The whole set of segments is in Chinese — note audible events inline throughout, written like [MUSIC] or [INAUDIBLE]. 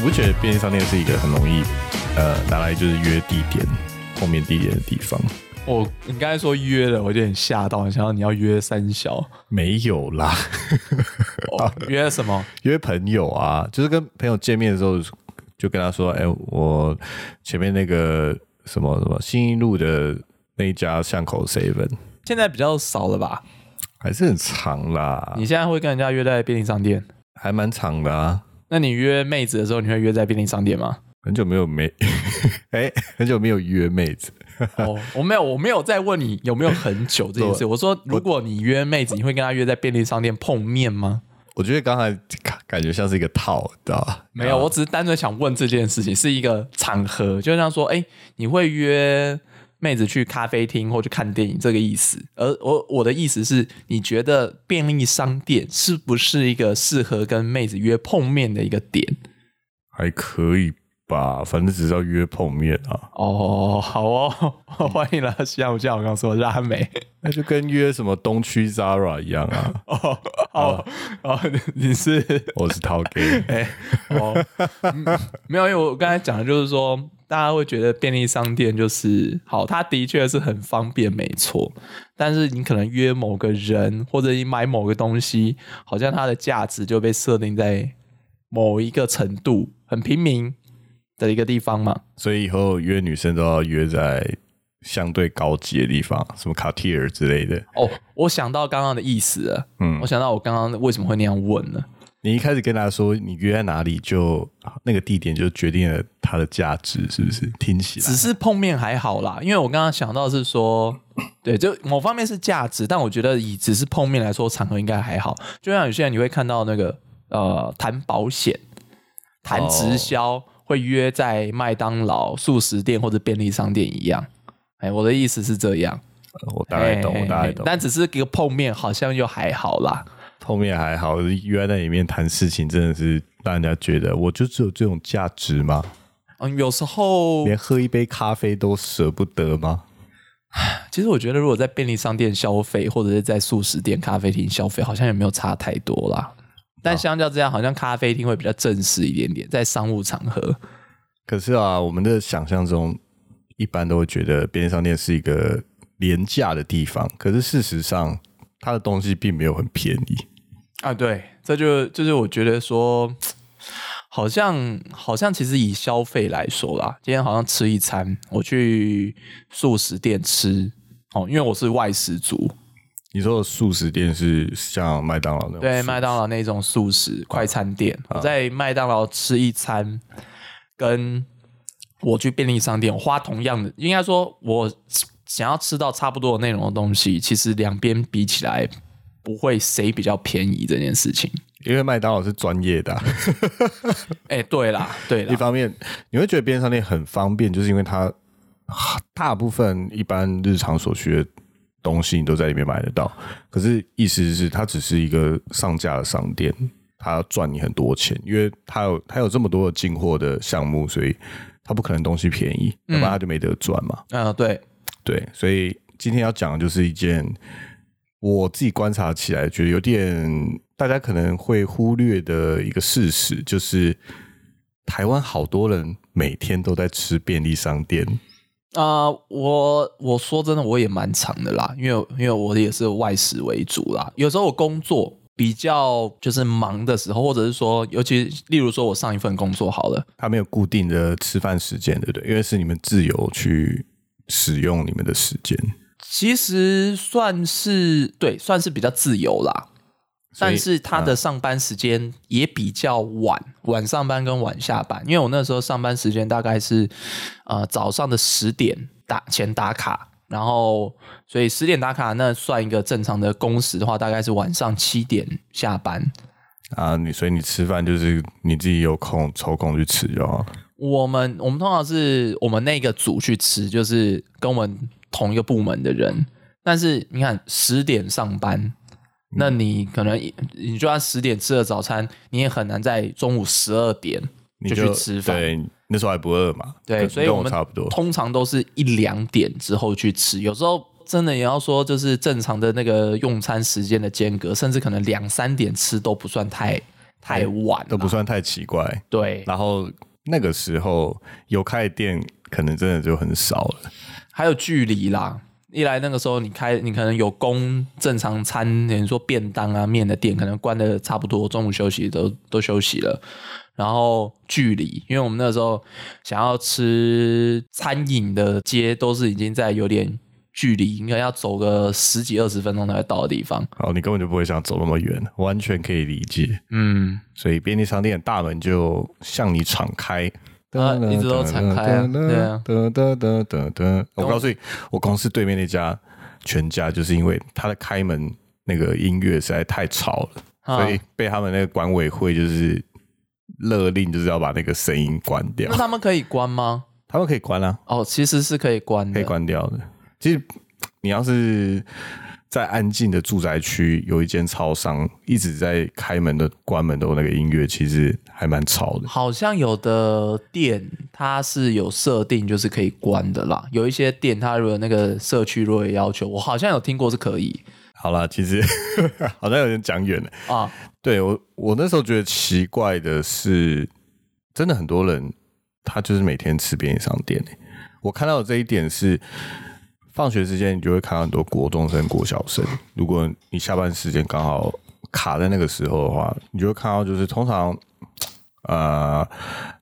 你不觉得便利商店是一个很容易呃拿来就是约地点碰面地点的地方？我你刚才说约了，我有点吓到，想到你要约三小，没有啦，哦、约什么？[LAUGHS] 约朋友啊，就是跟朋友见面的时候，就跟他说：“哎、我前面那个什么什么新一路的那一家巷口 seven 现在比较少了吧？还是很长啦，你现在会跟人家约在便利商店？还蛮长的啊。那你约妹子的时候，你会约在便利商店吗？很久没有没，[LAUGHS] 哎、很久没有约妹子，哦，我没有，我没有在问你有没有很久这件事。[LAUGHS] 我说，如果你约妹子，你会跟她约在便利商店碰面吗？我觉得刚才感感觉像是一个套，知道吧？没有，我只是单纯想问这件事情，是一个场合，就像说，哎，你会约妹子去咖啡厅或去看电影这个意思。而我我的意思是，你觉得便利商店是不是一个适合跟妹子约碰面的一个点？还可以吧，反正只是要约碰面啊，哦，好哦，[LAUGHS] 欢迎来到西安，我像我刚刚说的拉美。那就跟约什么东区 Zara 一样啊。哦，哦，哦，你是我是涛 gay，[LAUGHS] 哎、哦、嗯没有，因为我刚才讲的就是说，大家会觉得便利商店就是好，它的确是很方便，没错。但是你可能约某个人，或者你买某个东西，好像它的价值就被设定在某一个程度，很平民的一个地方嘛。所以以后约女生都要约在相对高级的地方，什么卡地尔之类的。哦，我想到刚刚的意思了，嗯我想到我刚刚为什么会那样问了。你一开始跟他说你约在哪里就，那个地点就决定了它的价值，是不是？听起来只是碰面还好啦，因为我刚刚想到是说，对，就某方面是价值，但我觉得以只是碰面来说，场合应该还好。就像有些人你会看到那个呃谈保险、谈直销，会约在麦当劳、素食店或者便利商店一样。哎，我的意思是这样，我大概懂，嘿我大概懂。但只是一个碰面，好像又还好啦。碰面还好，约在那里面谈事情，真的是让人家觉得我就只有这种价值吗？嗯，有时候连喝一杯咖啡都舍不得吗？[SIGHS] 其实我觉得，如果在便利商店消费，或者是在素食店、咖啡厅消费，好像也没有差太多啦。但相较之下，好像咖啡厅会比较正式一点点，在商务场合。可是啊，我们的想象中一般都会觉得便利商店是一个廉价的地方，可是事实上，它的东西并没有很便宜。啊，对，这就就是我觉得说，好像好像其实以消费来说啦，今天好像吃一餐，我去素食店吃哦，因为我是外食族，你说的素食店是像麦当劳那种？对，麦当劳那种素食快餐店，我在麦当劳吃一餐，跟我去便利商店我花同样的，应该说我想要吃到差不多的内容的东西，其实两边比起来不会谁比较便宜这件事情。因为麦当劳是专业的啊、[LAUGHS] 哎、对啦，对啦，一方面你会觉得便利商店很方便，就是因为它大部分一般日常所需的东西你都在里面买得到。可是意思是它只是一个上架的商店，它要赚你很多钱，因为它有它有这么多的进货的项目，所以它不可能东西便宜，要不然它就没得赚嘛。嗯、对，对，所以今天要讲的就是一件我自己观察起来觉得有点大家可能会忽略的一个事实，就是台湾好多人每天都在吃便利商店。啊、我我说真的，我也蛮长的啦，因为因为我也是外食为主啦。有时候我工作比较就是忙的时候，或者是说，尤其例如说我上一份工作好了，它没有固定的吃饭时间，对不对？因为是你们自由去使用你们的时间。其实算是对，算是比较自由啦。但是他的上班时间也比较晚，晚上班跟晚下班。因为我那时候上班时间大概是呃早上的十点打前打卡，然后所以十点打卡那算一个正常的工时的话，大概是晚上七点下班。啊，你所以你吃饭就是你自己有空抽空去吃就好了。我们我们通常是我们那个组去吃，就是跟我们同一个部门的人。但是你看十点上班，那你可能你就算十点吃了早餐，你也很难在中午十二点你就去吃饭。对，那时候还不饿嘛。对，所以我们差不多。通常都是一两点之后去吃，有时候真的也要说，就是正常的那个用餐时间的间隔，甚至可能两三点吃都不算太太晚都不算太奇怪。对。然后那个时候有开的店，可能真的就很少了。还有距离啦，一来那个时候你开，你可能有供正常餐，比如说便当啊、面的店，可能关的差不多，中午休息都都休息了。然后距离，因为我们那时候想要吃餐饮的街，都是已经在有点距离，应该要走个十几二十分钟才会到的地方。好，你根本就不会想走那么远，完全可以理解。嗯，所以便利商店的大门就向你敞开，啊一直都敞开啊对啊噔噔噔噔噔。我告诉你，我公司对面那家全家，就是因为它的开门那个音乐实在太吵了，啊所以被他们那个管委会就是勒令，就是要把那个声音关掉那。他们可以关吗？他们可以关啊，哦，其实是可以关的，可以关掉的。其实你要是在安静的住宅区有一间超商一直在开门的、关门的那个音乐，其实还蛮吵的。好像有的店它是有设定，就是可以关的啦。有一些店它如果那个社区如果有要求，我好像有听过是可以好啦，其实 [LAUGHS] 好像有点讲远了。啊。对我，我那时候觉得奇怪的是，真的很多人他就是每天吃便利商店、欸。我看到的这一点是，放学时间你就会看到很多国中生、国小生。如果你下班时间刚好卡在那个时候的话，你就会看到就是通常，呃，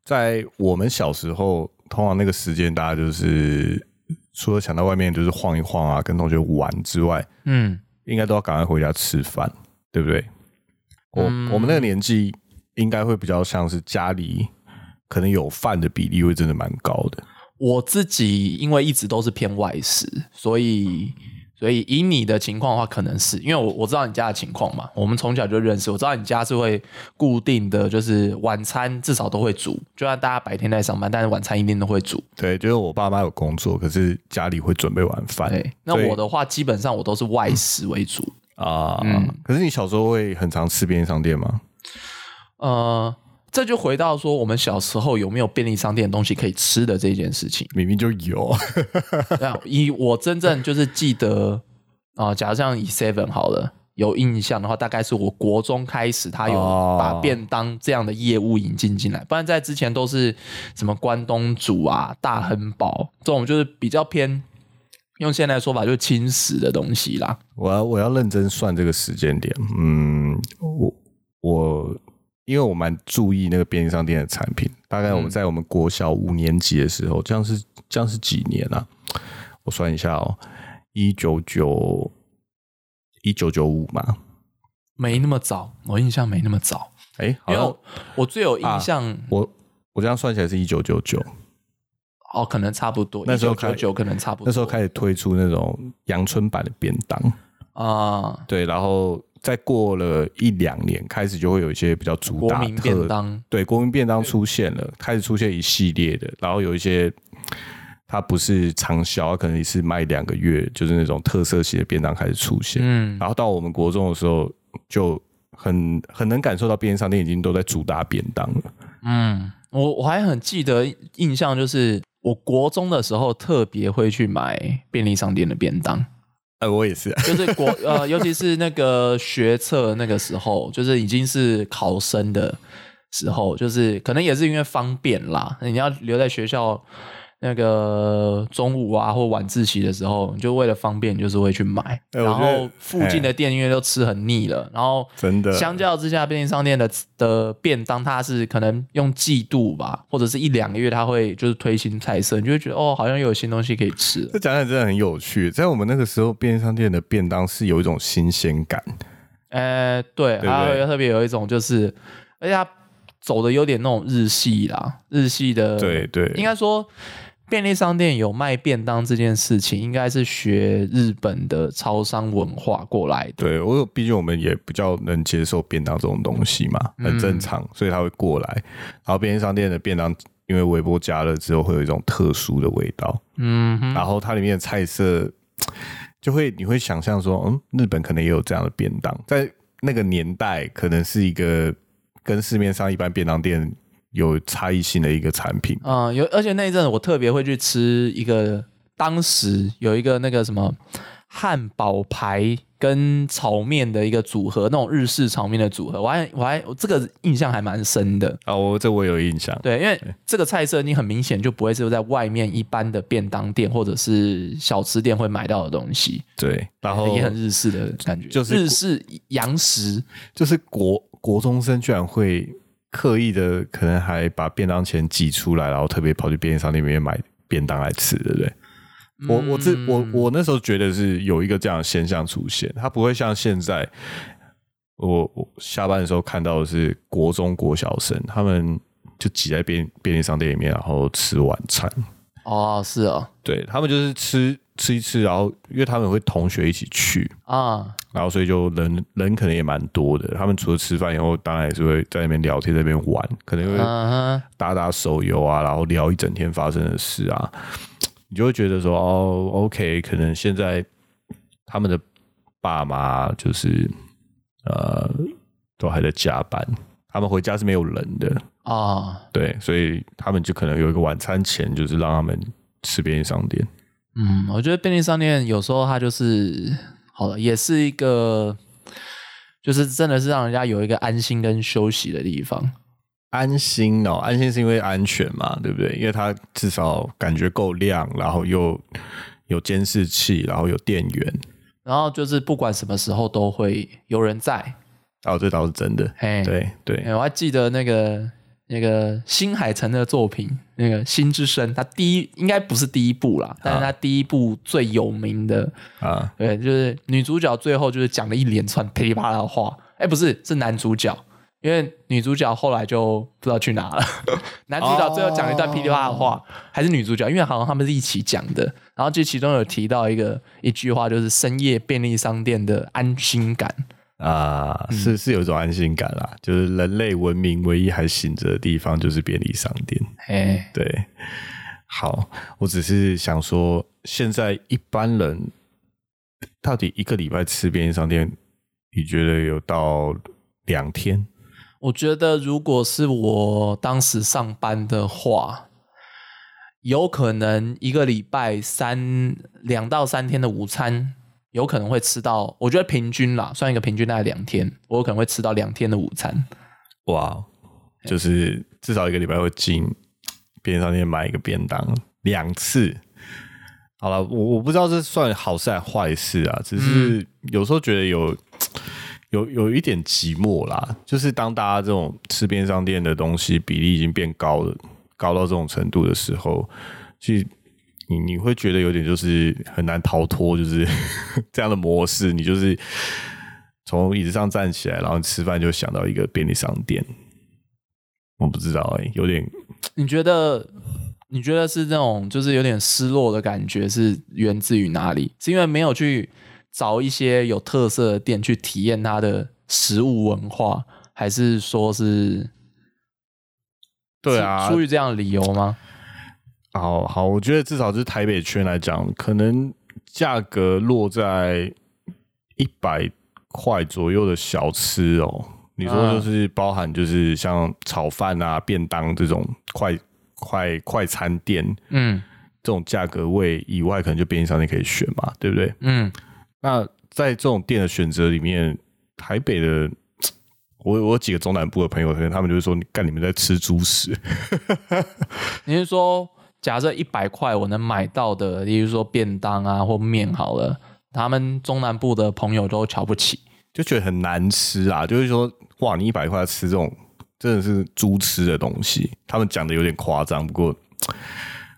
在我们小时候，通常那个时间大家就是除了想到外面就是晃一晃啊，跟同学玩之外，嗯，应该都要赶快回家吃饭，对不对？我、嗯我们那个年纪应该会比较像是家里可能有饭的比例会真的蛮高的。我自己因为一直都是偏外食，所以所以以你的情况的话，可能是因为我我知道你家的情况嘛，我们从小就认识，我知道你家是会固定的，就是晚餐至少都会煮，就算大家白天在上班，但是晚餐一定都会煮。对，就是我爸妈有工作，可是家里会准备晚饭。对，那我的话基本上我都是外食为主。啊、嗯可是你小时候会很常吃便利商店吗？呃，这就回到说我们小时候有没有便利商店的东西可以吃的这件事情。明明就有。[LAUGHS] 以我真正就是记得啊、假如像以 Seven 好了，有印象的话，大概是我国中开始，他有哦把便当这样的业务引进进来，不然在之前都是什么关东煮啊、大亨堡这种，就是比较偏用现在的说法就是轻食的东西啦。我要我要认真算这个时间点。嗯，我我因为我蛮注意那个便利商店的产品，大概我们在我们国小五年级的时候，这样是这样是几年啊？我算一下哦，一九九一九九五嘛。没那么早，我印象没那么早，哎，好像因为我我最有印象、我我这样算起来是一九九九，哦，可能差不多，那时候开九九可能差不多，那时候开始推出那种阳春版的便当。啊、对，然后再过了一两年，开始就会有一些比较主打特对，国民便当出现了，开始出现一系列的，然后有一些它不是长销，它可能也是卖两个月，就是那种特色型的便当开始出现。嗯，然后到我们国中的时候，就很很能感受到便利商店已经都在主打便当了。嗯，我我还很记得印象，就是我国中的时候特别会去买便利商店的便当，呃，我也是，就是国 [LAUGHS] 呃，尤其是那个学测那个时候，就是已经是考生的时候，就是可能也是因为方便啦，你要留在学校。那个中午啊或晚自习的时候，你就为了方便，就是会去买，然后附近的店因为都吃很腻了，然后真的相较之下，便利商店的的便当，它是可能用季度吧，或者是一两个月，它会就是推新菜色，你就会觉得哦，好像又有新东西可以吃了。这讲起来真的很有趣。在我们那个时候，便利商店的便当是有一种新鲜感。呃，对，还有特别有一种就是，而且它走的有点那种日系啦，日系的，对对，应该说。便利商店有卖便当这件事情，应该是学日本的超商文化过来的。对我有，毕竟我们也比较能接受便当这种东西嘛，很正常，所以他会过来。然后便利商店的便当，因为微波加热之后会有一种特殊的味道，嗯哼，然后它里面的菜色就会你会想象说，嗯，日本可能也有这样的便当，在那个年代可能是一个跟市面上一般便当店有差异性的一个产品。嗯，有，而且那一阵我特别会去吃一个，当时有一个那个什么汉堡排跟炒面的一个组合，那种日式炒面的组合，我还我还我这个印象还蛮深的。啊，我这我有印象。对，因为这个菜色你很明显就不会是在外面一般的便当店或者是小吃店会买到的东西，对，然后也很日式的感觉，就是日式洋食。就是国国中生居然会刻意的，可能还把便当钱挤出来，然后特别跑去便利商店里面买便当来吃，对不对？我我自我我那时候觉得是有一个这样的现象出现，它不会像现在，我我下班的时候看到的是国中国小生，他们就挤在便便利商店里面，然后吃晚餐。哦，是哦，对他们就是吃吃一吃，然后因为他们会同学一起去，啊，然后所以就人人可能也蛮多的。他们除了吃饭以后，当然也是会在那边聊天，在那边玩，可能会打打手游啊，然后聊一整天发生的事啊，你就会觉得说，哦，OK，可能现在他们的爸妈就是呃都还在加班，他们回家是没有人的，啊，对，所以他们就可能有一个晚餐前，就是让他们吃便利商店。嗯，我觉得便利商店有时候它就是好了，也是一个，就是真的是让人家有一个安心跟休息的地方。安心哦，安心是因为安全嘛，对不对？因为它至少感觉够亮，然后又有监视器，然后有电源，然后就是不管什么时候都会有人在。哦，这倒是真的。嘿，对对，哎我还记得那个那个新海诚的作品，那个《心之声》，他第一应该不是第一部啦，但是他第一部最有名的，啊，对，就是女主角最后就是讲了一连串噼里啪啦的话。哎，不是，是男主角，因为女主角后来就不知道去哪了。[LAUGHS] 男主角最后讲了一段噼里啪啦的话，还是女主角，因为好像他们是一起讲的。然后就其中有提到一个一句话，就是深夜便利商店的安心感。啊，是是有一种安心感啦，就是人类文明唯一还醒着的地方就是便利商店。哎，对，好，我只是想说，现在一般人到底一个礼拜吃便利商店，你觉得有到两天？我觉得如果是我当时上班的话，有可能一个礼拜三两到三天的午餐，有可能会吃到。我觉得平均啦，算一个平均大概两天，我有可能会吃到两天的午餐。哇，就是至少一个礼拜会进便利商店买一个便当两次。好了，我我不知道这算好事还是坏事啊，只是有时候觉得有有有一点寂寞啦。就是当大家这种吃便利商店的东西比例已经变高了，高到这种程度的时候，其实你你会觉得有点就是很难逃脱，就是 [LAUGHS] 这样的模式。你就是从椅子上站起来，然后吃饭就想到一个便利商店。我不知道哎、有点 [TSK] 你觉得？你觉得是那种就是有点失落的感觉，是源自于哪里？是因为没有去找一些有特色的店去体验它的食物文化，还是说是对啊，出于这样的理由吗？好好，我觉得至少是台北圈来讲，可能价格落在一百块左右的小吃哦。你说就是包含就是像炒饭啊、便当这种快快快餐店嗯这种价格位以外，可能就便利商店可以选嘛，对不对？嗯，那在这种店的选择里面，台北的我我有几个中南部的朋友，他们就是说，你干你们在吃猪食。[LAUGHS] 你是说假设一百块我能买到的，例如说便当啊或面好了，他们中南部的朋友都瞧不起。就觉得很难吃啊，就是说，哇，你一百块吃这种真的是猪吃的东西，他们讲的有点夸张，不过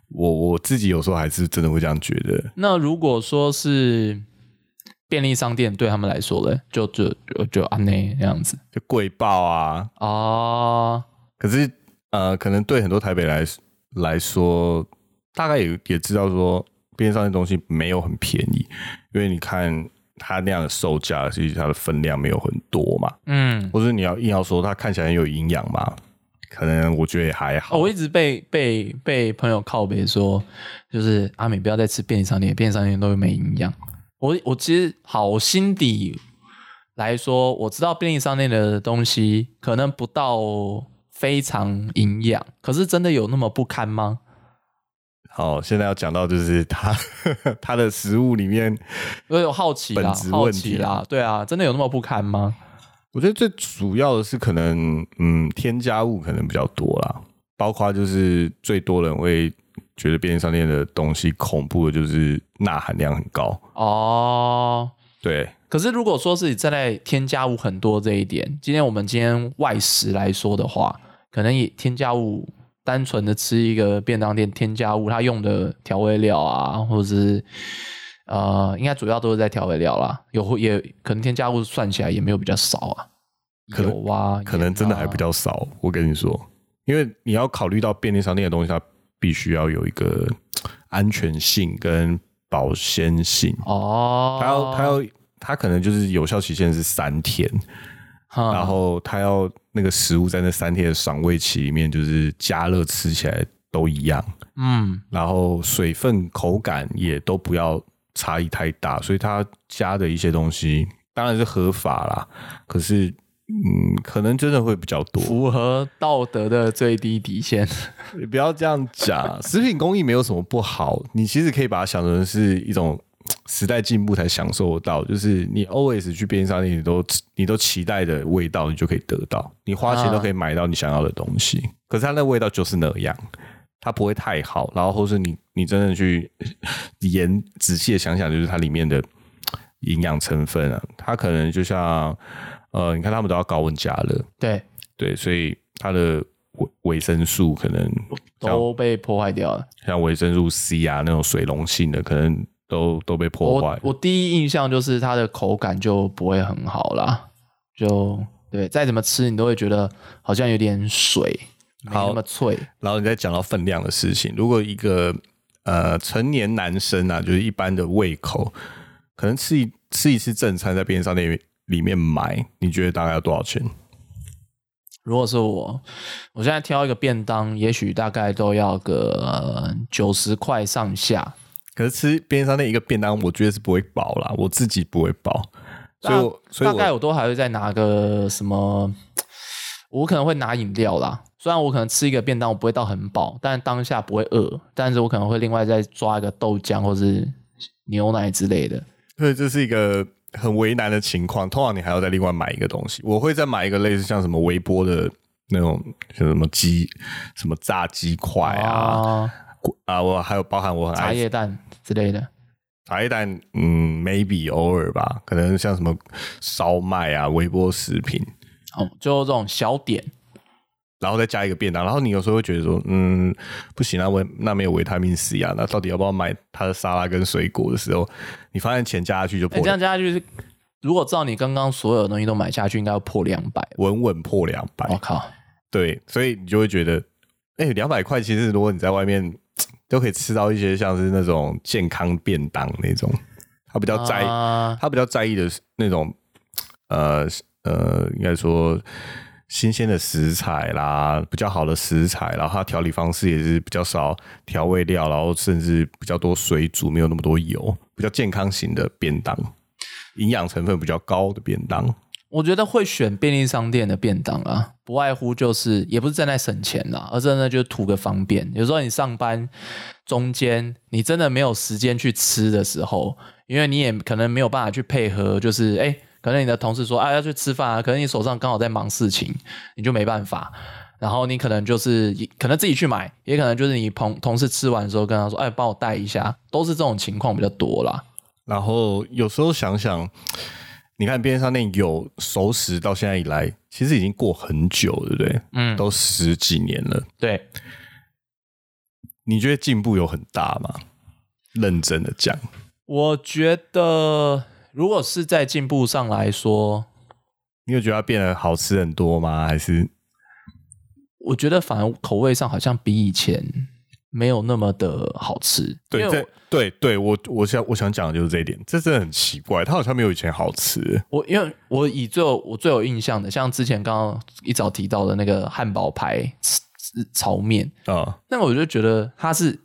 我我自己有时候还是真的会这样觉得。那如果说是便利商店对他们来说呢，就就就就安内那样子就贵爆啊！哦，可是呃，可能对很多台北来来说，大概也也知道说，便利商店东西没有很便宜，因为你看它那样的售价，其实它的分量没有很多嘛，嗯，或者你要硬要说它看起来很有营养嘛，可能我觉得也还好。哦，我一直被被被朋友靠背说，就是阿美不要再吃便利商店，便利商店都没营养。我我其实好，心底来说，我知道便利商店的东西可能不到非常营养，可是真的有那么不堪吗？好，现在要讲到就是它它 [LAUGHS] 的食物里面，我有好奇啦本质，好问题奇啦，对啊，真的有那么不堪吗？我觉得最主要的是可能嗯添加物可能比较多啦，包括就是最多人会觉得便利商店的东西恐怖的就是钠含量很高，哦，对，可是如果说是站在添加物很多这一点，今天我们今天外食来说的话，可能以添加物单纯的吃一个便当店添加物，它用的调味料啊，或者是呃，应该主要都是在调味料啦，有也可能添加物算起来也没有比较少啊，可能有啊，可能真的还比较较少。我跟你说，因为你要考虑到便利商店的东西，它必须要有一个安全性跟保鲜性，哦，它要它要它可能就是有效期限是三天，哈然后他要那个食物在那三天的赏味期里面，就是加热吃起来都一样，嗯然后水分口感也都不要差异太大，所以他加的一些东西当然是合法啦，可是嗯，可能真的会比较多。符合道德的最低底线。你 [LAUGHS] 不要这样讲，食品工艺没有什么不好，你其实可以把它想成是一种时代进步才享受得到，就是你 always 去便利商店，你都你都期待的味道，你就可以得到，你花钱都可以买到你想要的东西。可是它那味道就是那样，它不会太好，然后或是你你真的去 [LAUGHS] 研仔细的想想，就是它里面的营养成分啊，它可能就像呃，你看他们都要高温加热，对，对，所以它的维维生素可能都被破坏掉了。像维生素 C 啊那种水溶性的，可能都都被破我坏。我第一印象就是它的口感就不会很好啦，就对，再怎么吃你都会觉得好像有点水，没好那么脆。然后你再讲到分量的事情，如果一个呃成年男生啊，就是一般的胃口，可能吃一吃一次正餐在便利商店里面买，你觉得大概要多少钱？如果是我，我现在挑一个便当，也许大概都要个九十块上下。可是吃便利商店一个便当，我觉得是不会饱啦，我自己不会饱，所以我所以我大概我都还会再拿个什么，我可能会拿饮料啦。虽然我可能吃一个便当，我不会到很饱，但当下不会饿，但是我可能会另外再抓一个豆浆或是牛奶之类的。所以这是一个很为难的情况。通常你还要再另外买一个东西，我会再买一个类似像什么微波的那种，像什么鸡、什么炸鸡块啊啊，啊，我还有包含我很茶爱叶蛋之类的。茶叶蛋，嗯，maybe 偶尔吧，可能像什么烧麦啊、微波食品，哦，就这种小点，然后再加一个便当，然后你有时候会觉得说，嗯，不行啊，维那没有维他命 C 啊，那到底要不要买它的沙拉跟水果的时候，你发现钱加下去就哎、破这样加下去是，如果照你刚刚所有的东西都买下去，应该要破两百。稳稳破两百。我靠，对，所以你就会觉得，哎、两百块其实如果你在外面都可以吃到一些像是那种健康便当那种，他比较在意，啊他比较在意的是那种，呃呃，应该说新鲜的食材啦，比较好的食材，然后它调理方式也是比较少调味料，然后甚至比较多水煮，没有那么多油，比较健康型的便当，营养成分比较高的便当。我觉得会选便利商店的便当啊，不外乎就是也不是正在省钱啦，而真的就图个方便。有时候你上班中间，你真的没有时间去吃的时候，因为你也可能没有办法去配合，就是哎，可能你的同事说啊要去吃饭啊，可能你手上刚好在忙事情，你就没办法。然后你可能就是可能自己去买，也可能就是你同同事吃完的时候跟他说，哎，帮我带一下，都是这种情况比较多啦。然后有时候想想，你看便利商店有熟食到现在以来，其实已经过很久，对不对？嗯，都十几年了。对。你觉得进步有很大吗？认真的讲，我觉得，如果是在进步上来说，你有觉得它变得好吃很多吗？还是我觉得反而口味上好像比以前没有那么的好吃。对对对，我我想我想讲的就是这一点，这真的很奇怪，它好像没有以前好吃。我因为我以最有我最有印象的，像之前刚刚一早提到的那个汉堡排炒面，啊、那个我就觉得它是。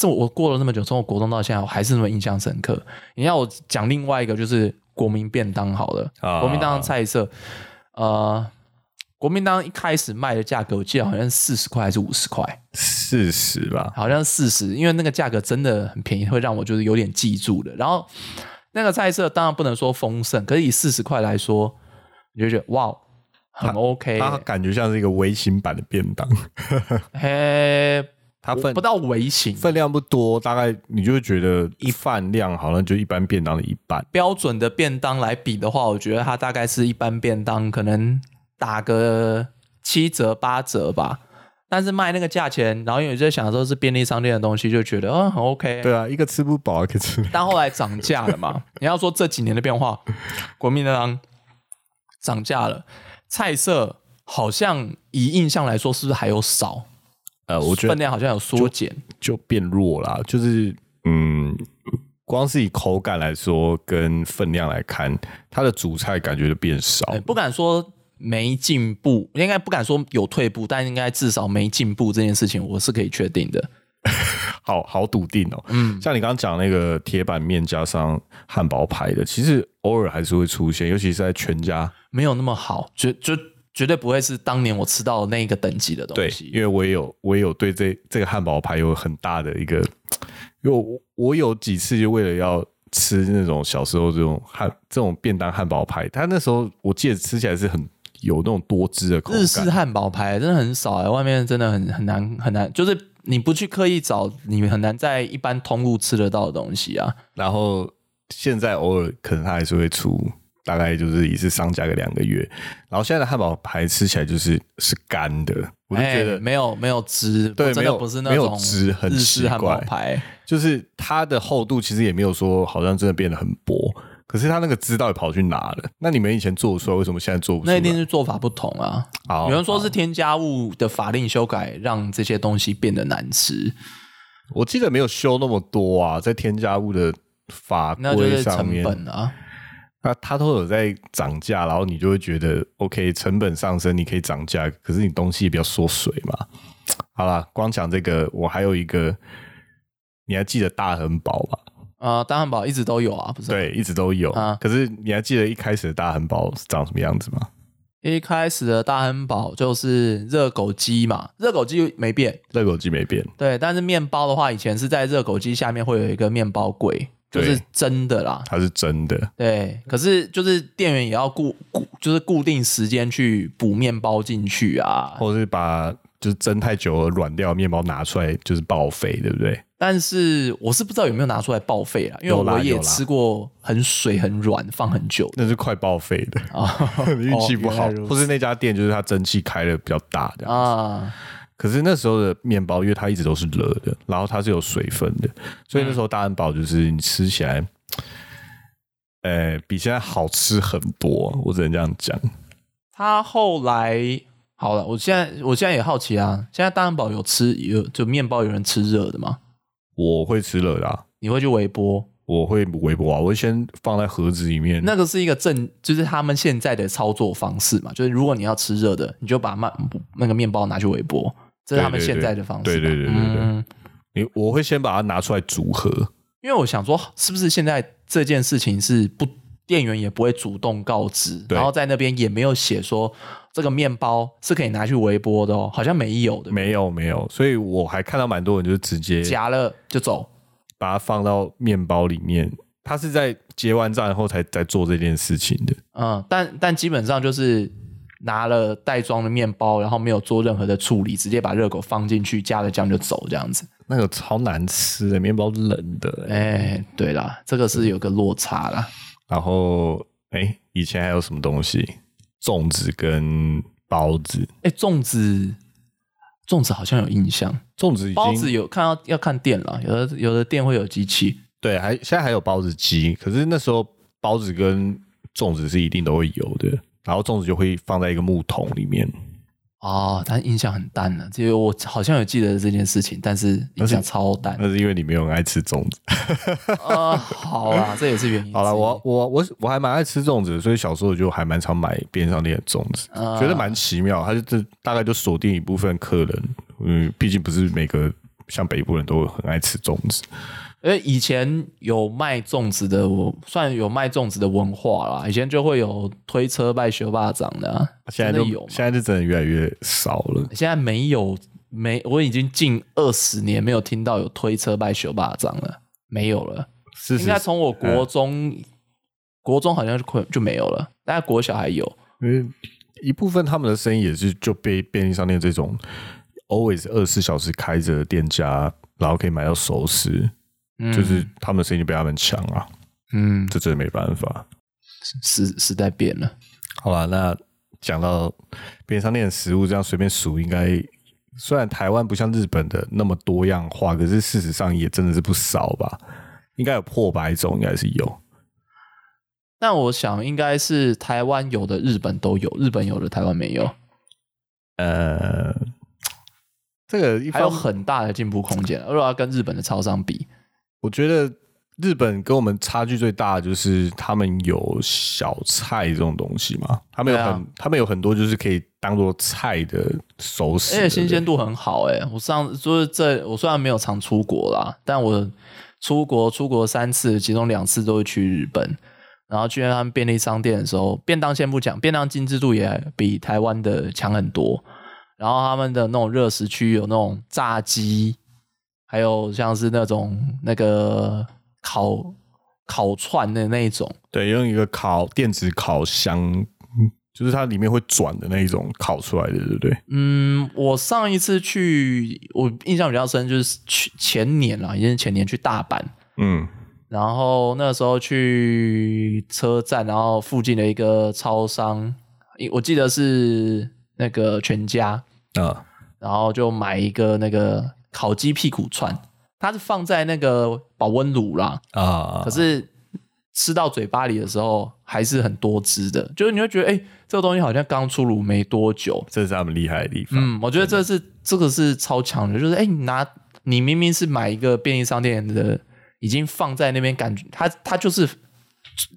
这我过了那么久，从我国中到现在，我还是那么印象深刻。你要我讲另外一个，就是国民便当好了。啊国民当的菜色，呃，国民党一开始卖的价格，我记得好像是四十块还是五十块。四十吧，好像四十，因为那个价格真的很便宜，会让我就是有点记住的。然后那个菜色当然不能说丰盛，可是以四十块来说，你就觉得哇，很 OK。它感觉像是一个微型版的便当，[LAUGHS] 嘿，它分不到微型，分量不多，大概你就会觉得一饭量好像就一般便当的一半。标准的便当来比的话，我觉得它大概是一般便当可能打个七折八折吧。但是卖那个价钱，然后因为在想说是便利商店的东西，就觉得嗯很 OK。对啊，一个吃不饱可以吃。但后来涨价了嘛？[LAUGHS] 你要说这几年的变化，国民党涨价了，菜色好像以印象来说，是不是还有少？呃，我觉得分量好像有缩减，就变弱啦。就是嗯，光是以口感来说，跟分量来看，它的主菜感觉就变少。哎不敢说没进步，应该不敢说有退步，但应该至少没进步这件事情，我是可以确定的。[LAUGHS] 好好笃定哦。嗯，像你刚刚讲那个铁板面加上汉堡排的，其实偶尔还是会出现，尤其是在全家。没有那么好，绝绝绝对不会是当年我吃到的那一个等级的东对，西。因为我也有我也有对这这个汉堡排有很大的一个，因为我我有几次就为了要吃那种小时候这种汉这种便当汉堡排，它那时候我记得吃起来是很有那种多汁的口感。日式汉堡排真的很少哎、外面真的很很难很难，就是你不去刻意找，你很难在一般通路吃得到的东西啊。然后现在偶尔可能它还是会出，大概就是一次上架个两个月。然后现在的汉堡排吃起来就是是干的，我就觉得哎没有没有汁，对没有真的不是那没有种汁很日奇式汉堡排。就是它的厚度其实也没有说好像真的变得很薄，可是他那个汁到底跑去哪了？那你们以前做得出来，为什么现在做不出来？那一定是做法不同啊。好有人说是添加物的法令修改，让这些东西变得难吃，我记得没有修那么多啊，在添加物的法规上面，本啊。那它都有在涨价，然后你就会觉得 OK，成本上升，你可以涨价，可是你东西也比较缩水嘛。好啦，光讲这个，我还有一个，你还记得大恒宝吧？呃，大汉堡一直都有啊，不是？，对，一直都有。啊可是你还记得一开始的大汉堡是长什么样子吗？一开始的大汉堡就是热狗机嘛，热狗机没变，热狗机没变，对，但是面包的话，以前是在热狗机下面会有一个面包柜，就是对真的啦。它是真的。对，可是就是店员也要固固，就是固定时间去补面包进去啊。或者是把就是蒸太久了软掉的面包拿出来，就是报废，对不对？但是我是不知道有没有拿出来报废啊，因为我也吃过很水很软放很久那是快报废的，啊 [LAUGHS] 你 [LAUGHS] 运气不好，或是那家店就是它蒸汽开的比较大这样。啊。可是那时候的面包，因为它一直都是热的，然后它是有水分的，所以那时候大汉堡就是你吃起来，呃，比现在好吃很多。我只能这样讲。他后来好了，我现在我现在也好奇啊，现在大汉堡有吃有就面包有人吃热的吗？我会吃热的、啊，你会去微波？我会微波啊，我会先放在盒子里面。那个是一个正，就是他们现在的操作方式嘛，就是如果你要吃热的，你就把面那个面包拿去微波，这是他们现在的方式嘛。对对对对对对嗯你我会先把它拿出来组合，因为我想说，是不是现在这件事情是不店员也不会主动告知，然后在那边也没有写说这个面包是可以拿去微波的哦，好像没有的，没有没有，所以我还看到蛮多人就是直接夹了就走。把它放到面包里面。他是在结完账后才在做这件事情的。嗯，但但基本上就是拿了袋装的面包，然后没有做任何的处理，直接把热狗放进去，加了酱就走这样子。那个超难吃的面包冷的、欸，哎，对啦，这个是有个落差啦。然后哎、以前还有什么东西？粽子跟包子，哎，粽子，粽子好像有印象，粽子已包子经有看到要看店了，有的有的店会有机器。对，还现在还有包子机，可是那时候包子跟粽子是一定都会有的，然后粽子就会放在一个木桶里面。哦，但印象很淡了。这个我好像有记得这件事情，但是印象超淡。那是因为你没有很爱吃粽子。啊、[LAUGHS] 好啦，这也是原因。好了，我我我我还蛮爱吃粽子，所以小时候就还蛮常买便利商店的粽子，啊觉得蛮奇妙。它就这大概就锁定一部分客人，嗯，毕竟不是每个像北部人都很爱吃粽子。因为以前有卖粽子的，我算有卖粽子的文化啦。以前就会有推车卖学霸掌的、啊，现在就有，现在就真的越来越少了。现在没有没，我已经近二十年没有听到有推车卖手巴掌了，没有了。是是应该从我国中，国中好像就快就没有了，但国小还有。因为一部分他们的生意也是就被便利商店这种 always 二十四小时开着的店家，然后可以买到熟食，就是他们的生意比他们强啊。嗯，这真的没办法。时时代变了。好吧，那讲到便利商店的食物，这样随便数，应该虽然台湾不像日本的那么多样化，可是事实上也真的是不少吧？应该有破百种，应该是有。那我想应该是台湾有的，日本都有；日本有的，台湾没有。呃，这个还有很大的进步空间。如果要跟日本的超商比，我觉得日本跟我们差距最大的就是他们有小菜这种东西嘛，他们有很、啊他们有很多就是可以当做菜的熟食，而且新对鲜度很好、欸。我上就是这，我虽然没有常出国啦，但我出国出国三次，其中两次都会去日本。然后去他们便利商店的时候，便当先不讲，便当精致度也比台湾的强很多。然后他们的那种热食区有那种炸鸡，还有像是那种那个烤烤串的那一种，对，用一个烤电子烤箱，嗯就是它里面会转的那一种烤出来的，对不对？嗯，我上一次去，我印象比较深，就是去前年啦，已经是前年去大阪，嗯，然后那时候去车站，然后附近的一个超商，我记得是那个全家，啊，然后就买一个那个烤鸡屁股串，它是放在那个保温炉啦，啊，可是吃到嘴巴里的时候还是很多汁的，就是你会觉得，哎、这个东西好像刚出炉没多久，这是他们厉害的地方。嗯，我觉得这是这个是超强的，就是哎、你拿你明明是买一个便利商店的，已经放在那边，感觉它它就是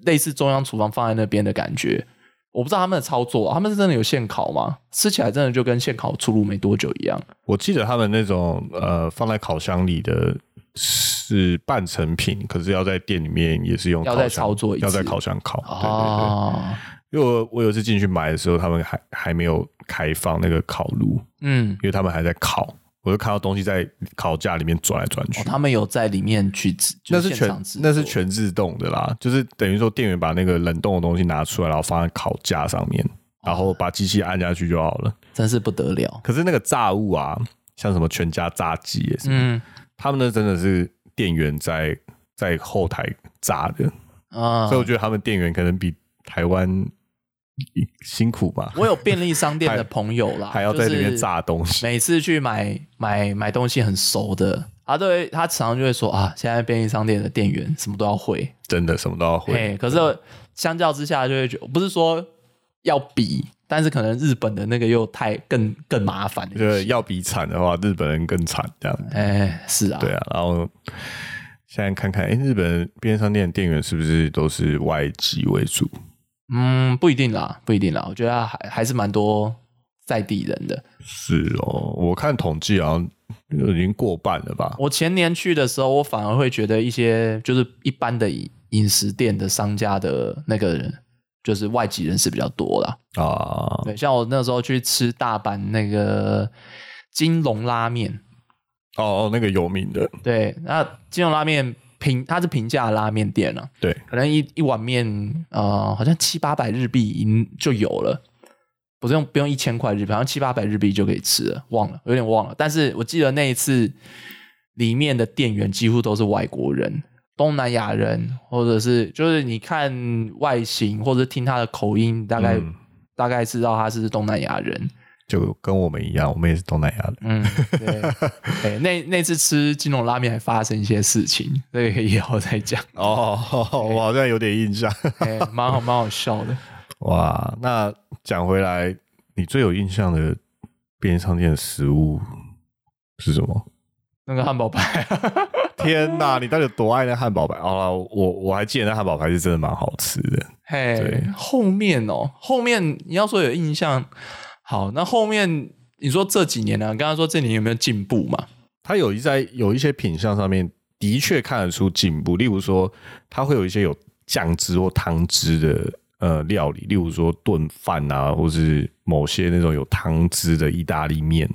类似中央厨房放在那边的感觉。我不知道他们的操作，他们是真的有现烤吗？吃起来真的就跟现烤出炉没多久一样。我记得他们那种呃放在烤箱里的是半成品，可是要在店里面也是用要再烤箱操作一次要在烤箱烤。对对对，哦，因为我我有一次进去买的时候，他们还还没有开放那个烤炉，嗯，因为他们还在烤，我就看到东西在烤架里面转来转去。哦，他们有在里面去那是全那是全自动的啦，就是等于说店员把那个冷冻的东西拿出来，然后放在烤架上面，然后把机器按下去就好了。真是不得了。可是那个炸物啊，像什么全家炸鸡也是，嗯他们那真的是店员在在后台炸的，啊所以我觉得他们店员可能比台湾 [LAUGHS] 辛苦吧，我有便利商店的朋友啦，还要在里面炸东西。每次去买买买东西很熟的，他都会他常常就会说啊，现在便利商店的店员什么都要会，真的什么都要会，嘿，可是相较之下就会觉得，不是说要比，但是可能日本的那个又太更更麻烦就是要比惨的话，日本人更惨这样。哎，是啊，对啊，然后现在看看，哎、日本便利商店的店员是不是都是外籍为主？嗯，不一定啦，不一定啦，我觉得还还是蛮多在地人的。是哦，我看统计好像已经过半了吧？我前年去的时候，我反而会觉得一些就是一般的饮饮食店的商家的那个人，就是外籍人士比较多啦。啊，对，像我那时候去吃大阪那个金龙拉面，哦哦，那个有名的，对，那金龙拉面平它是平价拉面店啊，对，可能一一碗面呃好像七八百日币就有了，不是用不用一千块日币，好像七八百日币就可以吃了，忘了有点忘了，但是我记得那一次里面的店员几乎都是外国人。东南亚人，或者是就是你看外形，或者听他的口音，大概、嗯大概知道他是东南亚人。就跟我们一样，我们也是东南亚的。嗯，那那次吃金龙拉面还发生一些事情，这个以后再讲，[LAUGHS] 哦，我好像有点印象。哎，蛮好，蛮好笑的。[LAUGHS] 哇，那讲回来，你最有印象的便利商店的食物是什么？那个汉堡排，[LAUGHS] 天哪，你到底有多爱那汉堡排？哦，我我还记得那汉堡排是真的蛮好吃的。嘿对，后面哦，后面你要说有印象，好，那后面你说这几年呢、刚刚说这几年有没有进步嘛？它有一在有一些品相上面的确看得出进步，例如说它会有一些有酱汁或汤汁的呃料理，例如说炖饭啊，或是某些那种有汤汁的意大利面，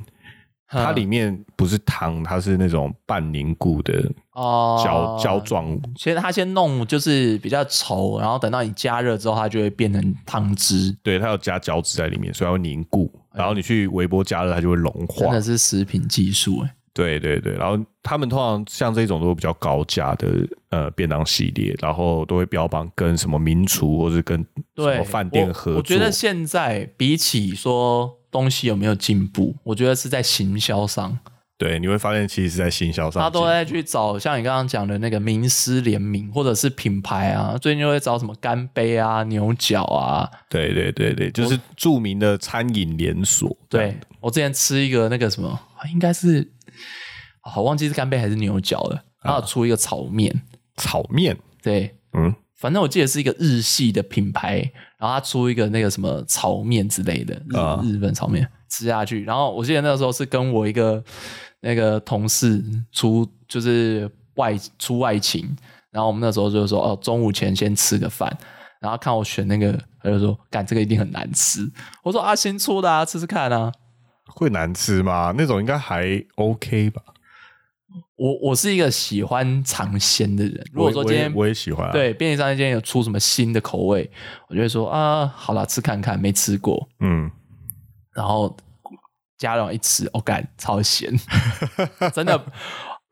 它里面不是糖，它是那种半凝固的哦胶胶状物。其实它先弄就是比较稠，然后等到你加热之后，它就会变成汤汁。对，它要加胶质在里面，所以它会凝固。然后你去微波加热，它就会融化真的。是食品技术哎。对对对，然后他们通常像这种都比较高价的呃便当系列，然后都会标榜跟什么名厨或者跟什么饭店合作。我。我觉得现在比起说东西有没有进步，我觉得是在行销上，对，你会发现其实是在行销上，他都在去找像你刚刚讲的那个名师联名，或者是品牌啊，最近就会找什么干杯啊、牛角啊。对对对对，就是著名的餐饮连锁。对我之前吃一个那个什么，应该是。好，忘记是干杯还是牛角了。然后出一个炒面，炒面，对，嗯，反正我记得是一个日系的品牌，然后他出一个那个什么炒面之类的日日本炒面吃下去。然后我记得那个时候是跟我一个那个同事出就是外出外勤，然后我们那时候就是说哦，中午前先吃个饭，然后看我选那个，他就说干这个一定很难吃。我说啊，新出的啊，吃吃看啊，会难吃吗？那种应该还 OK 吧。我我是一个喜欢尝鲜的人。如果说今天我也喜欢，对便利商店今天有出什么新的口味，我就会说啊，好了，吃看看，没吃过，嗯，然后家人一吃，我感超咸，[LAUGHS] 真的，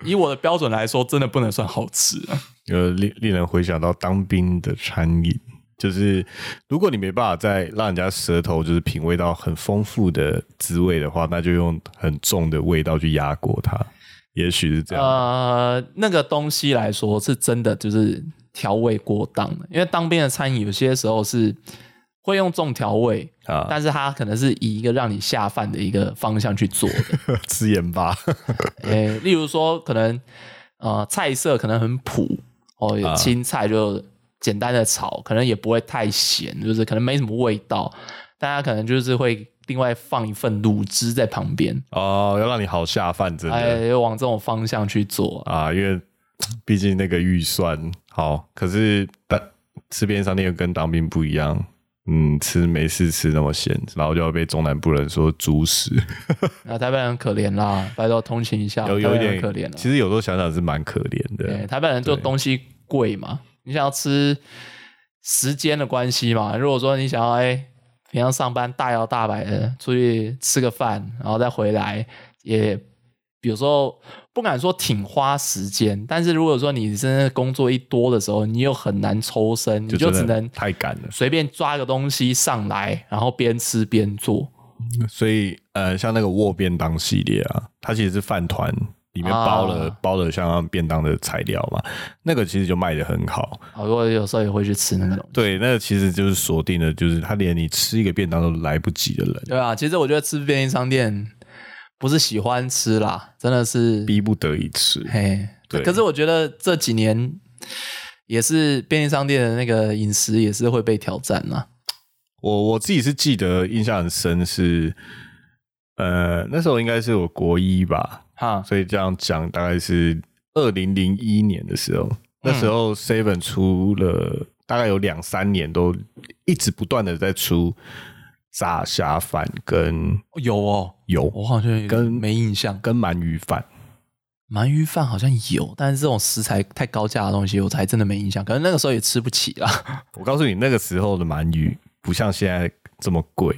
以我的标准来说，真的不能算好吃啊。呃，令令人回想到当兵的餐饮，就是如果你没办法再让人家舌头就是品味到很丰富的滋味的话，那就用很重的味道去压过它。也许是这样。呃，那个东西来说是真的，就是调味过当了。因为当兵的餐饮有些时候是会用重调味啊，但是它可能是以一个让你下饭的一个方向去做的。吃盐巴。[LAUGHS] 诶，例如说，可能呃菜色可能很普哦，青菜就简单的炒，可能也不会太咸，就是可能没什么味道。大家可能就是会。另外放一份卤汁在旁边哦，要让你好下饭，真的，哎，要往这种方向去做啊，因为毕竟那个预算好，可是但吃便利商店又跟当兵不一样，嗯，吃没事吃那么咸，然后就要被中南部人说猪食，那 [LAUGHS] 台北人可怜啦，拜托同情一下，有有点可怜了。其实有时候想想是蛮可怜的，台北人就东西贵嘛，你想要吃时间的关系嘛，如果说你想要哎。平常上班大摇大摆的出去吃个饭，然后再回来，也有时候不敢说挺花时间，但是如果说你真的工作一多的时候，你又很难抽身，你就只能太赶了，随便抓个东西上来，然后边吃边做。所以呃，像那个握便当系列啊，它其实是饭团。里面包了包了像便当的材料嘛，那个其实就卖的很好。好多有时候也会去吃那个东西。对，那个其实就是锁定的，就是他连你吃一个便当都来不及的人。对啊，其实我觉得吃便利商店不是喜欢吃啦，真的是逼不得已吃。嘿，对。可是我觉得这几年也是便利商店的那个饮食也是会被挑战啊。我我自己是记得印象很深是，呃，那时候应该是我国一吧。哈，所以这样讲大概是二零零一年的时候，那时候 Seven 出了大概有两三年，都一直不断的在出炸虾饭跟有哦。有，我好像跟没印象，跟鳗鱼饭，鳗鱼饭好像有，但是这种食材太高价的东西，我才真的没印象，可能那个时候也吃不起啦。我告诉你，那个时候的鳗鱼不像现在这么贵。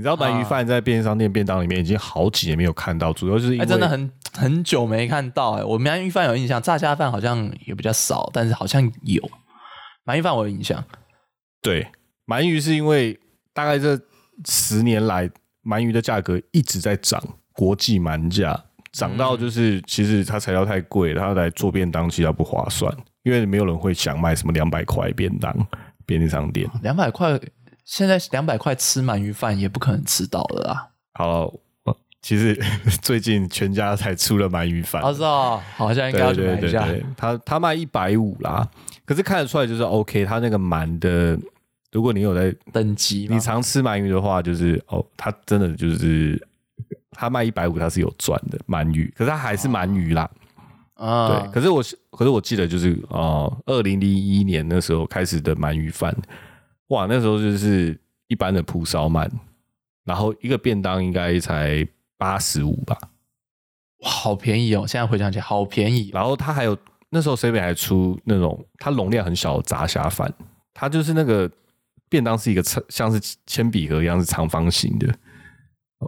你知道鳗鱼饭在便利商店便当里面已经好几年没有看到，主要就是因为真的很很久没看到哎。我鳗鱼饭有印象，炸虾饭好像也比较少，但是好像有鳗鱼饭我有印象。对，鳗鱼是因为大概这十年来鳗鱼的价格一直在涨，国际鳗价涨到就是其实它材料太贵了，它来做便当其实不划算，因为没有人会想卖什么两百块便当便利商店两百块。现在两百块吃鳗鱼饭也不可能吃到的啦。好，其实 [LAUGHS] 最近全家才出了鳗鱼饭，我知道，好像应该要去买一下。他他卖一百五啦，可是看得出来就是 OK。他那个鳗的，如果你有在等级，你常吃鳗鱼的话，就是哦，他真的就是他卖一百五，他是有赚的鳗鱼，可是他还是鳗鱼啦。啊，对，可是我可是我记得就是哦，二零零一年那时候开始的鳗鱼饭。哇，那时候就是一般的蒲烧鳗，然后一个便当应该才八十五吧。哇，好便宜哦！现在回想起来，好便宜。然后它还有那时候 seven 还出那种它容量很小的炸虾饭，它就是那个便当是一个长像是铅笔盒一样是长方形的。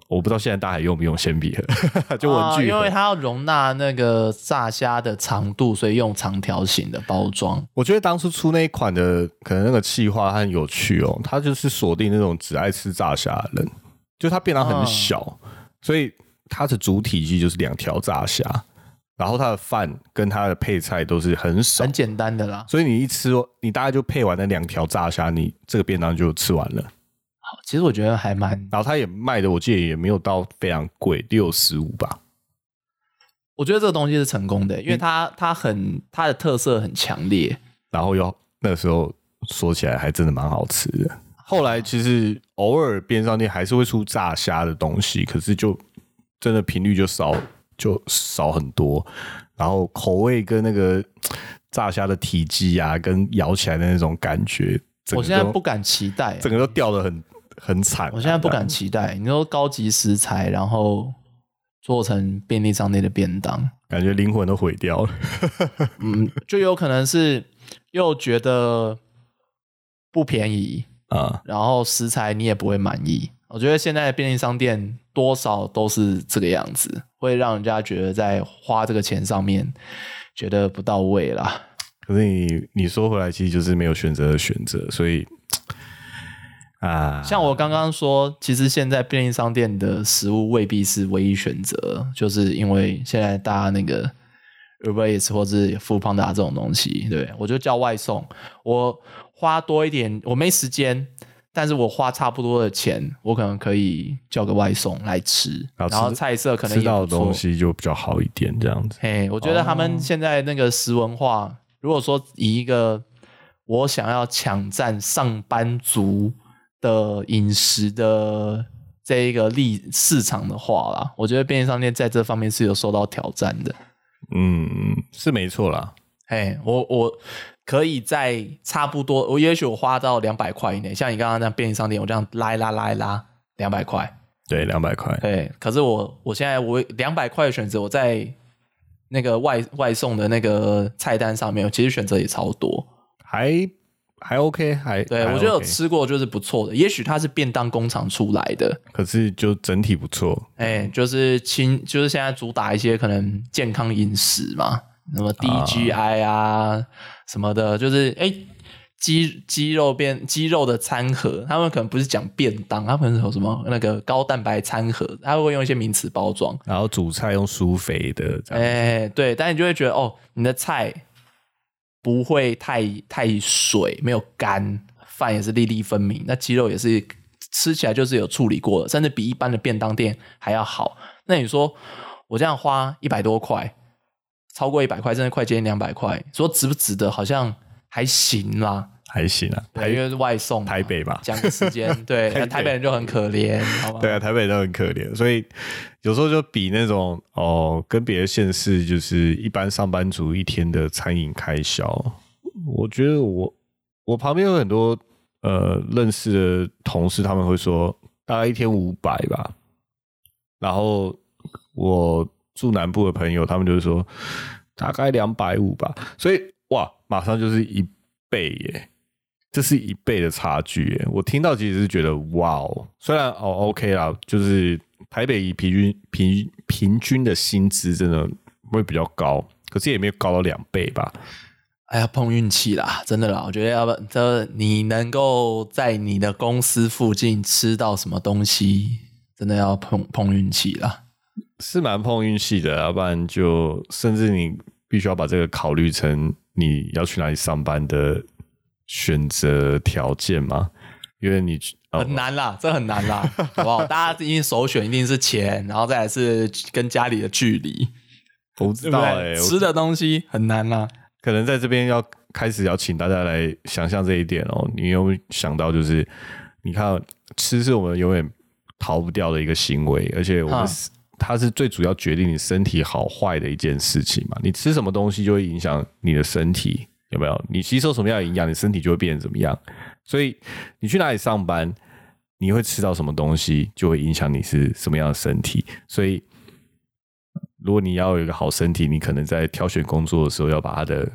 我不知道现在大家还用不用铅笔盒，[LAUGHS] 就文具因为它要容纳那个炸虾的长度，所以用长条形的包装。我觉得当初出那一款的，可能那个企划很有趣哦，它就是锁定那种只爱吃炸虾的人，就它便当很小，所以它的主体积就是两条炸虾，然后它的饭跟它的配菜都是很少很，简单的啦。所以你一吃，你大概就配完那两条炸虾，你这个便当就吃完了。好，其实我觉得还蛮，然后它也卖的，我记得也没有到非常贵，六十五吧。我觉得这个东西是成功的，因为它它很它的特色很强烈。然后又那个时候说起来还真的蛮好吃的。后来其实 [LAUGHS] 偶尔边上店还是会出炸虾的东西，可是就真的频率就少就少很多，然后口味跟那个炸虾的体积啊，跟咬起来的那种感觉，我现在不敢期待，整个都掉的很很惨啊、我现在不敢期待。你说高级食材，然后做成便利商店的便当，感觉灵魂都毁掉了。[LAUGHS] 嗯，就有可能是又觉得不便宜，啊，然后食材你也不会满意。我觉得现在的便利商店多少都是这个样子，会让人家觉得在花这个钱上面觉得不到位啦。可是你你说回来，其实就是没有选择的选择，所以啊，像我刚刚说，其实现在便利商店的食物未必是唯一选择，就是因为现在大家那个 Uber Eats 或是 n d a 这种东西，对我就叫外送，我花多一点，我没时间，但是我花差不多的钱，我可能可以叫个外送来吃，然后菜色可能吃也不错到的东。西就比较好一点，这样子。嘿，我觉得他们现在那个食文化，如果说以一个我想要抢占上班族的饮食的这一个利市场的话啦，我觉得便利商店在这方面是有受到挑战的。嗯，是没错啦。哎，我我可以在差不多，我也许我花到两百块以内，像你刚刚那样便利商店，我这样拉一拉拉一拉两百块，对，两百块。对，可是我我现在我两百块的选择，我在那个外外送的那个菜单上面，其实选择也超多。还还 OK，还还对我觉得有吃过就是不错的，也许它是便当工厂出来的，可是就整体不错。哎，就是轻，就是现在主打一些可能健康饮食嘛，什么 DGI 啊什么的，就是哎。鸡鸡肉变鸡肉的餐盒，他们可能不是讲便当，他们可能有什么那个高蛋白餐盒，他会用一些名词包装。然后主菜用疏肥的，这样、哎、对，但你就会觉得哦，你的菜不会太太水，没有干，饭也是粒粒分明，那鸡肉也是吃起来就是有处理过的，甚至比一般的便当店还要好。那你说我这样花一百多块，超过一百块，甚至快接近两百块，说值不值得？好像还行啦。还行啊。台，因为是外送，台北嘛讲个时间，[LAUGHS] 对，台北台北人就很可怜，好吧？对啊，台北人都很可怜，所以有时候就比那种哦，跟别的县市就是一般上班族一天的餐饮开销，我觉得我我旁边有很多呃认识的同事，他们会说大概一天五百吧，然后我住南部的朋友，他们就是说大概两百五吧，所以哇，马上就是一倍耶。这是一倍的差距耶，我听到其实是觉得哇哦，虽然哦 OK 啦，就是台北以平均平平均的薪资真的会比较高，可是也没有高到两倍吧。哎呀，碰运气啦，真的啦，我觉得要不这你能够在你的公司附近吃到什么东西，真的要碰碰运气啦。是蛮碰运气的，要不然就甚至你必须要把这个考虑成你要去哪里上班的选择条件嘛，因为你哦很难啦，这很难啦，[LAUGHS] 好不好？大家一定首选一定是钱，然后再来是跟家里的距离，我不知道哎、吃的东西很难啦。可能在这边要开始要请大家来想象这一点哦。你有没有想到，就是你看吃是我们永远逃不掉的一个行为，而且我们是它是最主要决定你身体好坏的一件事情嘛。你吃什么东西就会影响你的身体，有没有？你吸收什么样的营养，你身体就会变成怎么样。所以你去哪里上班，你会吃到什么东西，就会影响你是什么样的身体。所以，如果你要有一个好身体，你可能在挑选工作的时候，要把它的，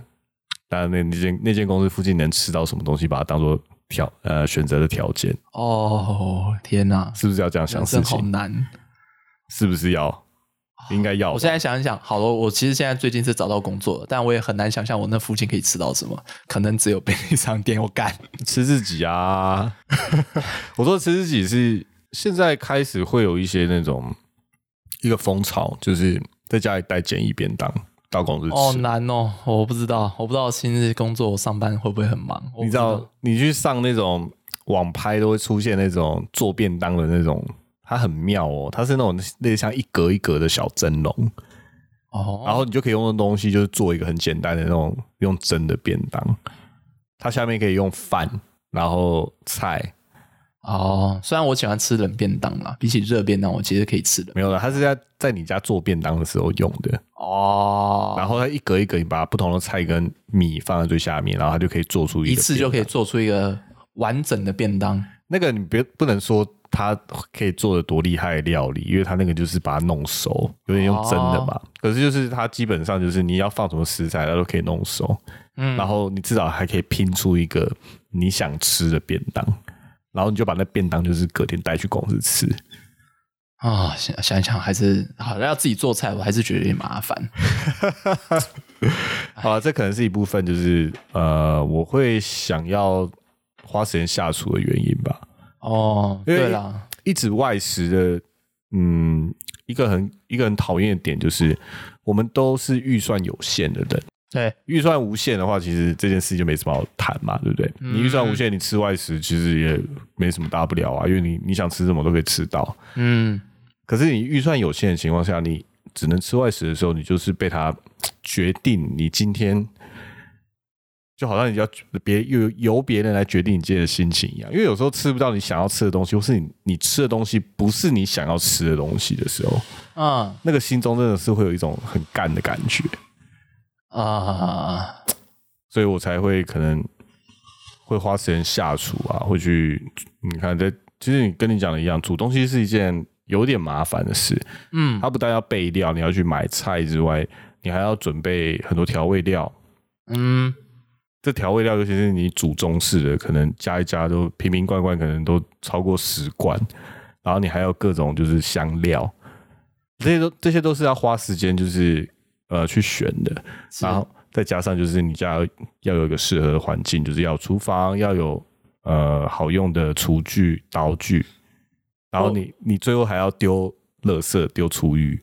当然那那间那间公司附近能吃到什么东西，把它当做条呃选择的条件，哦，天哪，是不是要这样想事情好？难。是不是要？应该要。我现在想一想，好了，我其实现在最近是找到工作了，但我也很难想象我那附近可以吃到什么，可能只有便利商店。我干，吃自己啊！[LAUGHS] 我说吃自己是现在开始会有一些那种一个风潮，就是在家里带简易便当到公司吃。哦，难哦，我不知道，我不知道今日工作上班会不会很忙。你知道，你去上那种网拍都会出现那种做便当的那种，它很妙哦，它是那种类似像一格一格的小蒸笼，哦，然后你就可以用的东西就是做一个很简单的那种用蒸的便当，它下面可以用饭，然后菜，哦，虽然我喜欢吃冷便当啦，比起热便当，我其实可以吃的。没有了，它是在在你家做便当的时候用的。哦，然后它一格一格，你把不同的菜跟米放在最下面，然后它就可以做出一一次就可以。做出一个完整的便当。那个你别不能说它可以做的多厉害的料理，因为他那个就是把它弄熟，有点用蒸的嘛。可是就是它基本上就是你要放什么食材，它都可以弄熟。嗯，然后你至少还可以拼出一个你想吃的便当，然后你就把那便当就是隔天带去公司吃。啊、想想一想，还是好要自己做菜，我还是觉得有点麻烦。[LAUGHS] 好了，这可能是一部分，就是呃，我会想要花时间下厨的原因吧。哦，对啦，一直外食的，嗯，一个很一个很讨厌的点就是，我们都是预算有限的人。对，预算无限的话，其实这件事就没什么好谈嘛，对不对？你预算无限，你吃外食其实也没什么大不了啊，因为你你想吃什么都可以吃到。嗯，可是你预算有限的情况下，你只能吃外食的时候，你就是被它决定你今天，就好像你要别由由别人来决定你今天的心情一样。因为有时候吃不到你想要吃的东西，或是你你吃的东西不是你想要吃的东西的时候，嗯那个心中真的是会有一种很干的感觉，啊，所以我才会可能会花时间下厨啊，会去你看在。其实你跟你讲的一样，煮东西是一件有点麻烦的事。嗯，它不但要备料，你要去买菜之外，你还要准备很多调味料。嗯，这调味料，尤其是你煮中式的，可能加一加都瓶瓶罐罐，可能都超过十罐。然后你还有各种就是香料，这些都这些都是要花时间，就是呃去选的。然后再加上就是你家要要有一个适合的环境，就是要有厨房，要有呃好用的厨具、刀具，然后你你最后还要丢垃圾、丢厨余，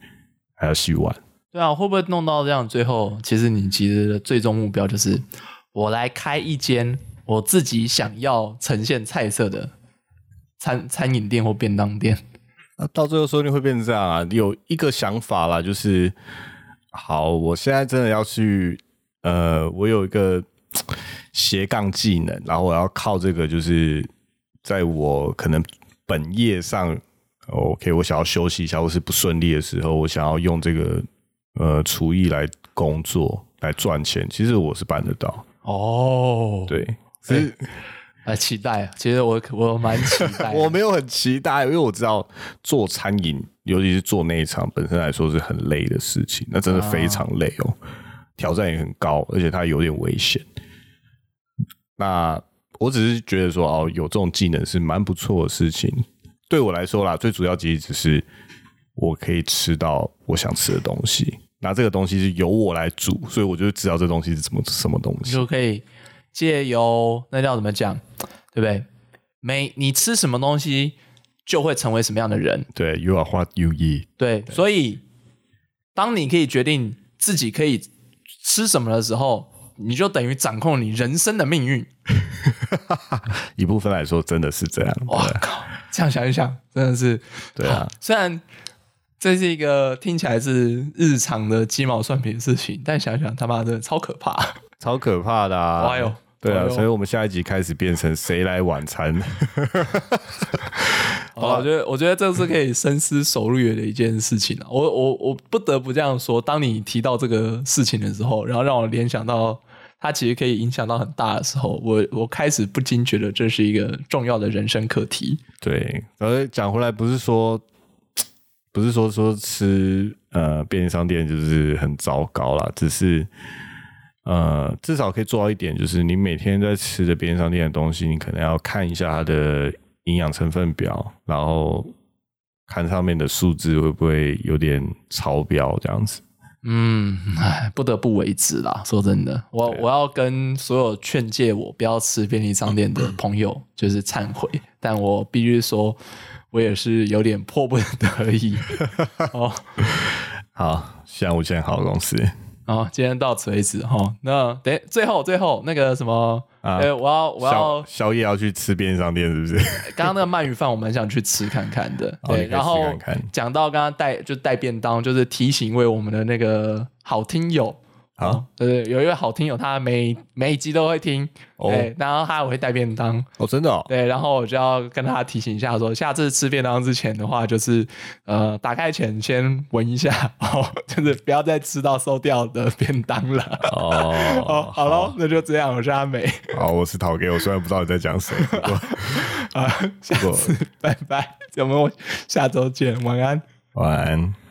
还要洗碗。对啊，会不会弄到这样？最后，其实你其实的最终目标就是，我来开一间我自己想要呈现菜色的餐餐饮店或便当店。[LAUGHS] 那到最后说不定会变成这样啊！有一个想法啦，就是好，我现在真的要去，呃，我有一个斜杠技能，然后我要靠这个，就是在我可能本业上，OK，我想要休息一下，或是不顺利的时候，我想要用这个呃厨艺来工作来赚钱，其实我是办得到，哦，对，所以。[LAUGHS] 啊，期待啊！其实我我蛮期待。[LAUGHS] 我没有很期待，因为我知道做餐饮，尤其是做那一场，本身来说是很累的事情，那真的非常累哦，挑战也很高，而且它有点危险。那我只是觉得说，哦，有这种技能是蛮不错的事情。对我来说啦，最主要其实只是我可以吃到我想吃的东西，那这个东西是由我来煮，所以我就知道这东西是什么什么东西。就可以借由那叫怎么讲，对不对？每你吃什么东西，就会成为什么样的人。对，You are what you eat。对，所以当你可以决定自己可以吃什么的时候，你就等于掌控你人生的命运。[LAUGHS] 一部分来说，真的是这样。哇靠！这样想一想，真的是对啊，虽然这是一个听起来是日常的鸡毛蒜皮的事情，但想想他妈的超可怕。[LAUGHS] 超可怕的啊！哎呦对啊，所以我们下一集开始变成谁来晚餐？[LAUGHS] 好，我觉得我觉得这是可以深思熟虑的一件事情啊。我我我不得不这样说，当你提到这个事情的时候，然后让我联想到它其实可以影响到很大的时候，我我开始不禁觉得这是一个重要的人生课题。对，而讲回来，不是说不是说说吃呃便利商店就是很糟糕啦，只是呃至少可以做到一点，就是你每天在吃的便利商店的东西，你可能要看一下它的营养成分表，然后看上面的数字会不会有点超标这样子。嗯，唉，不得不为之啦。说真的，我我要跟所有劝诫我不要吃便利商店的朋友，就是忏悔。但我必须说，我也是有点迫不得已。[LAUGHS] 哦，好，像无限好公司，好，今天到此为止哈。那等最后最后那个什么，啊呃，我要我要宵宵夜要去吃便利商店是不是？[LAUGHS] 刚刚那个鳗鱼饭，我蛮想去吃看看的。对，然后讲到刚刚带就带便当，就是提醒为我们的那个好听友。好对，对，有一位好听友，他每每一集都会听，哦对，然后他也会带便当，哦，真的哦，对，然后我就要跟他提醒一下说下次吃便当之前的话，就是呃，打开前先闻一下，[LAUGHS] 哦，就是不要再吃到馊掉的便当了。哦，[LAUGHS] 哦，好了，那就这样，我是阿美好，我是陶给，我虽然不知道你在讲谁，[LAUGHS] 不过啊，下次拜拜，我们下周见，晚安。晚安。